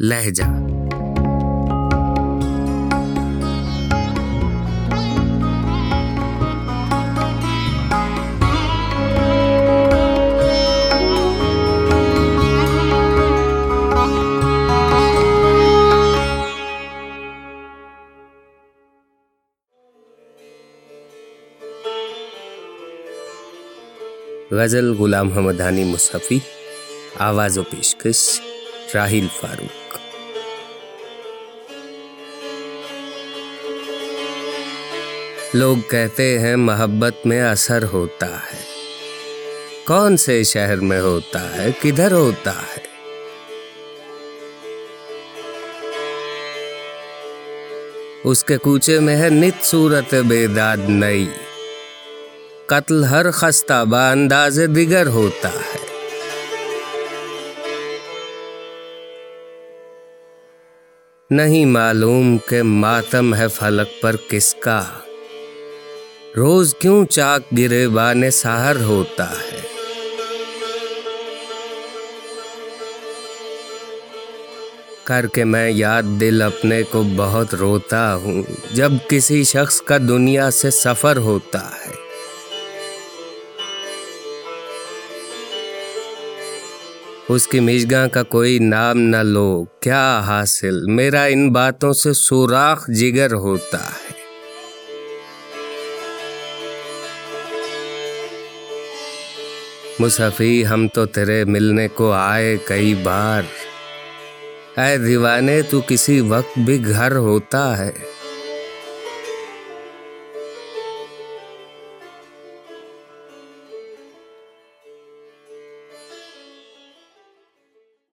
لہجہ۔ غزل غلام حمدانی مصحفی آواز و پیشکش۔ راہیل فاروق لوگ کہتے ہیں محبت میں اثر ہوتا ہے کون سے شہر میں ہوتا ہے کدھر ہوتا ہے اس کے کوچے میں ہے نت صورت بیداد نئی قتل ہر خستہ با انداز دیگر ہوتا ہے نہیں معلوم کہ ماتم ہے فلک پر کس کا۔ روز کیوں چاک گرے بانے سہر ہوتا ہے۔ کر کے میں یاد دل اپنے کو بہت روتا ہوں۔ جب کسی شخص کا دنیا سے سفر ہوتا ہے۔ اس کی مشگاں کا کوئی نام نہ لو۔ کیا حاصل؟ میرا ان باتوں سے سوراخ جگر ہوتا ہے۔ مصحفی، ہم تو تیرے ملنے کو آئے کئی بار۔ اے دیوانے، تو کسی وقت بھی گھر ہوتا ہے۔